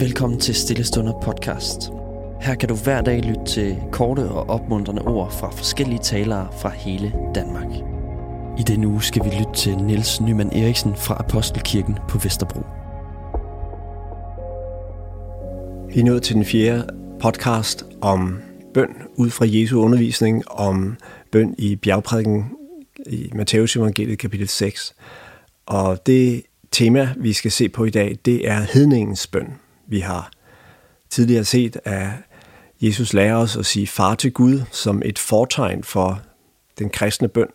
Velkommen til Stillestunder podcast. Her kan du hver dag lytte til korte og opmuntrende ord fra forskellige talere fra hele Danmark. I denne uge skal vi lytte til Niels Nyman Eriksen fra Apostelkirken på Vesterbro. Vi er nået til den fjerde podcast om bøn ud fra Jesu undervisning om bøn i bjergprædiken i Matteus evangeliet kapitel 6. Og det tema, vi skal se på i dag, det er hedningens bøn. Vi har tidligere set, at Jesus lærer os at sige far til Gud som et fortegn for den kristne bøn.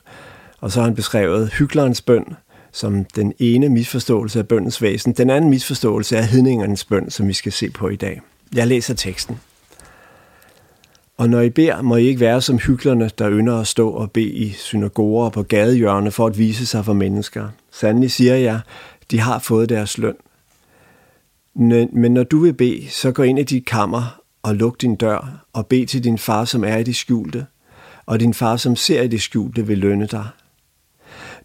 Og så har han beskrevet hyklerens bøn som den ene misforståelse af bøndens væsen. Den anden misforståelse er hedningernes bøn, som vi skal se på i dag. Jeg læser teksten. Og når I beder, må I ikke være som hyklerne, der ynder at stå og bede i synagoger og på gadehjørne for at vise sig for mennesker. Sandelig siger jeg, de har fået deres løn. Men når du vil bede, så gå ind i dit kammer og luk din dør og bed til din far, som er i det skjulte, og din far, som ser i det skjulte, vil lønne dig.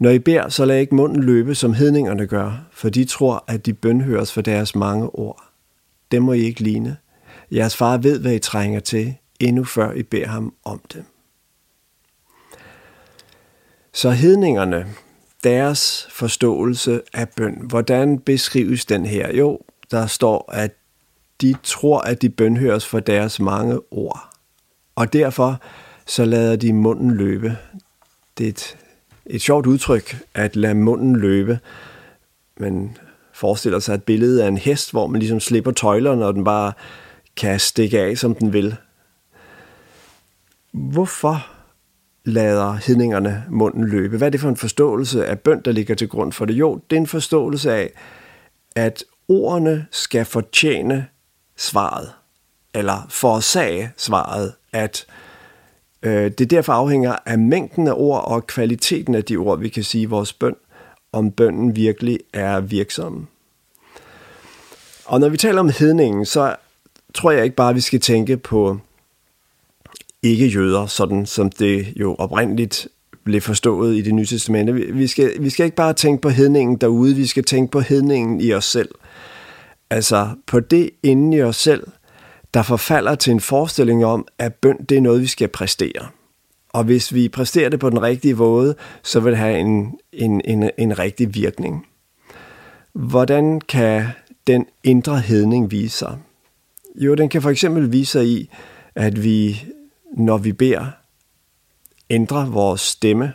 Når I beder, så lad ikke munden løbe, som hedningerne gør, for de tror, at de bønhøres for deres mange ord. Dem må I ikke ligne. Jeres far ved, hvad I trænger til, endnu før I beder ham om det. Så hedningerne, deres forståelse af bøn, hvordan beskrives den her? Jo, der står, at de tror, at de bønhøres for deres mange ord. Og derfor så lader de munden løbe. Det er et, et sjovt udtryk, at lade munden løbe. Man forestiller sig et billede af en hest, hvor man ligesom slipper tøjlerne, og den bare kan stikke af, som den vil. Hvorfor lader hedningerne munden løbe? Hvad er det for en forståelse af bønd, der ligger til grund for det? Jo, det er en forståelse af, at ordene skal fortjene svaret, eller forårsage svaret, at øh, det derfor afhænger af mængden af ord og kvaliteten af de ord, vi kan sige i vores bøn, om bønnen virkelig er virksom. Og når vi taler om hedningen, så tror jeg ikke bare, at vi skal tænke på ikke-jøder, sådan som det jo oprindeligt blev forstået i det nye testamente. Vi skal, vi skal ikke bare tænke på hedningen derude, vi skal tænke på hedningen i os selv. Altså på det inde i os selv, der forfalder til en forestilling om, at bøn det er noget, vi skal præstere. Og hvis vi præsterer det på den rigtige måde, så vil det have en, en, en, en rigtig virkning. Hvordan kan den indre hedning vise sig? Jo, den kan for eksempel vise sig i, at vi, når vi beder, ændre vores stemme,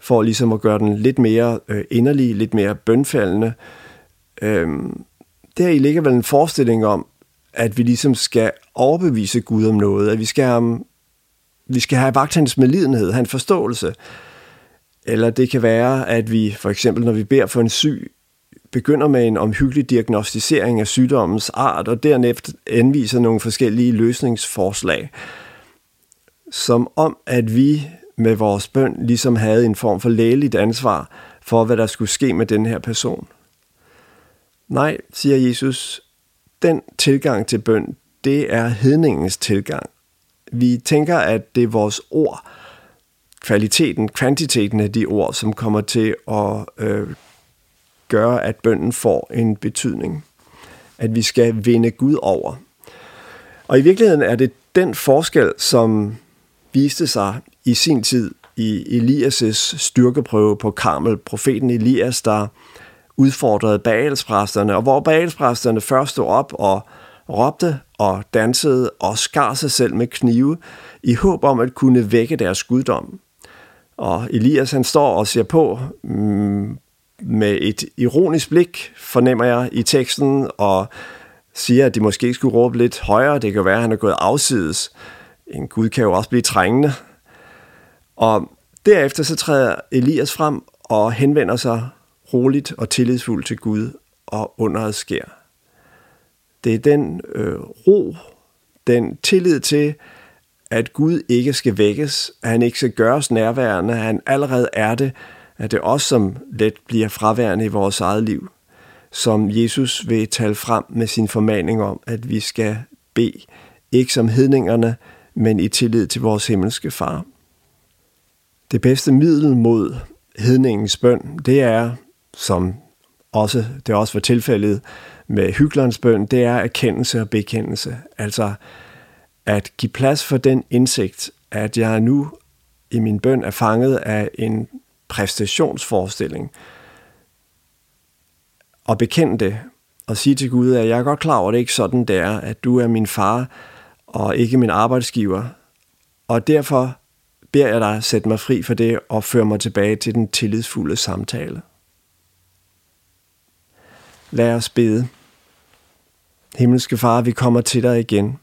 for ligesom at gøre den lidt mere øh, inderlig, lidt mere bønfaldende. Øhm, der i ligger vel en forestilling om, at vi ligesom skal overbevise Gud om noget, at vi skal um, vi skal have vagt hans medlidenhed, have en forståelse. Eller det kan være, at vi for eksempel, når vi beder for en syg, begynder med en omhyggelig diagnostisering af sygdommens art, og dernæft anviser nogle forskellige løsningsforslag, som om, at vi med vores bøn ligesom havde en form for lægeligt ansvar for, hvad der skulle ske med den her person. Nej, siger Jesus, den tilgang til bøn, det er hedningens tilgang. Vi tænker, at det er vores ord, kvaliteten, kvantiteten af de ord, som kommer til at øh, gøre, at bønnen får en betydning. At vi skal vinde Gud over. Og i virkeligheden er det den forskel, som viste sig i sin tid i Elias' styrkeprøve på Karmel. Profeten Elias, der udfordrede bagelspræsterne, og hvor bagelspræsterne først stod op og råbte og dansede og skar sig selv med knive i håb om at kunne vække deres guddom. Og Elias han står og ser på mm, med et ironisk blik, fornemmer jeg i teksten, og siger, at de måske skulle råbe lidt højere. Det kan være, at han er gået afsides. En gud kan jo også blive trængende. Og derefter så træder Elias frem og henvender sig roligt og tillidsfuldt til Gud, og underet sker. Det er den øh, ro, den tillid til, at Gud ikke skal vækkes, at han ikke skal gøres nærværende, at han allerede er det, at det er os, som let bliver fraværende i vores eget liv, som Jesus vil tale frem med sin formaning om, at vi skal bede, ikke som hedningerne, men i tillid til vores himmelske far. Det bedste middel mod hedningens bøn, det er som også, det også var tilfældet med hyklerens bøn, det er erkendelse og bekendelse. Altså at give plads for den indsigt, at jeg nu i min bøn er fanget af en præstationsforestilling. Og bekende det, og sige til Gud, at jeg er godt klar over, at det ikke sådan, det er, at du er min far og ikke min arbejdsgiver. Og derfor beder jeg dig sætte mig fri for det og føre mig tilbage til den tillidsfulde samtale. Lad os bede. Himmelske Far, vi kommer til dig igen.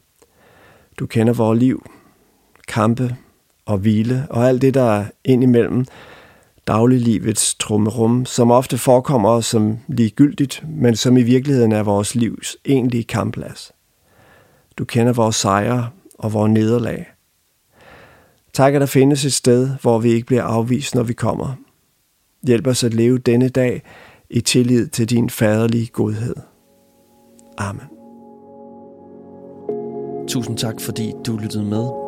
Du kender vores liv, kampe og hvile og alt det, der er indimellem dagliglivets trummerum, som ofte forekommer som ligegyldigt, men som i virkeligheden er vores livs egentlige kampplads. Du kender vores sejre og vores nederlag. Tak, at der findes et sted, hvor vi ikke bliver afvist, når vi kommer. Hjælp os at leve denne dag i tillid til din faderlige godhed. Amen. Tusind tak, fordi du lyttede med.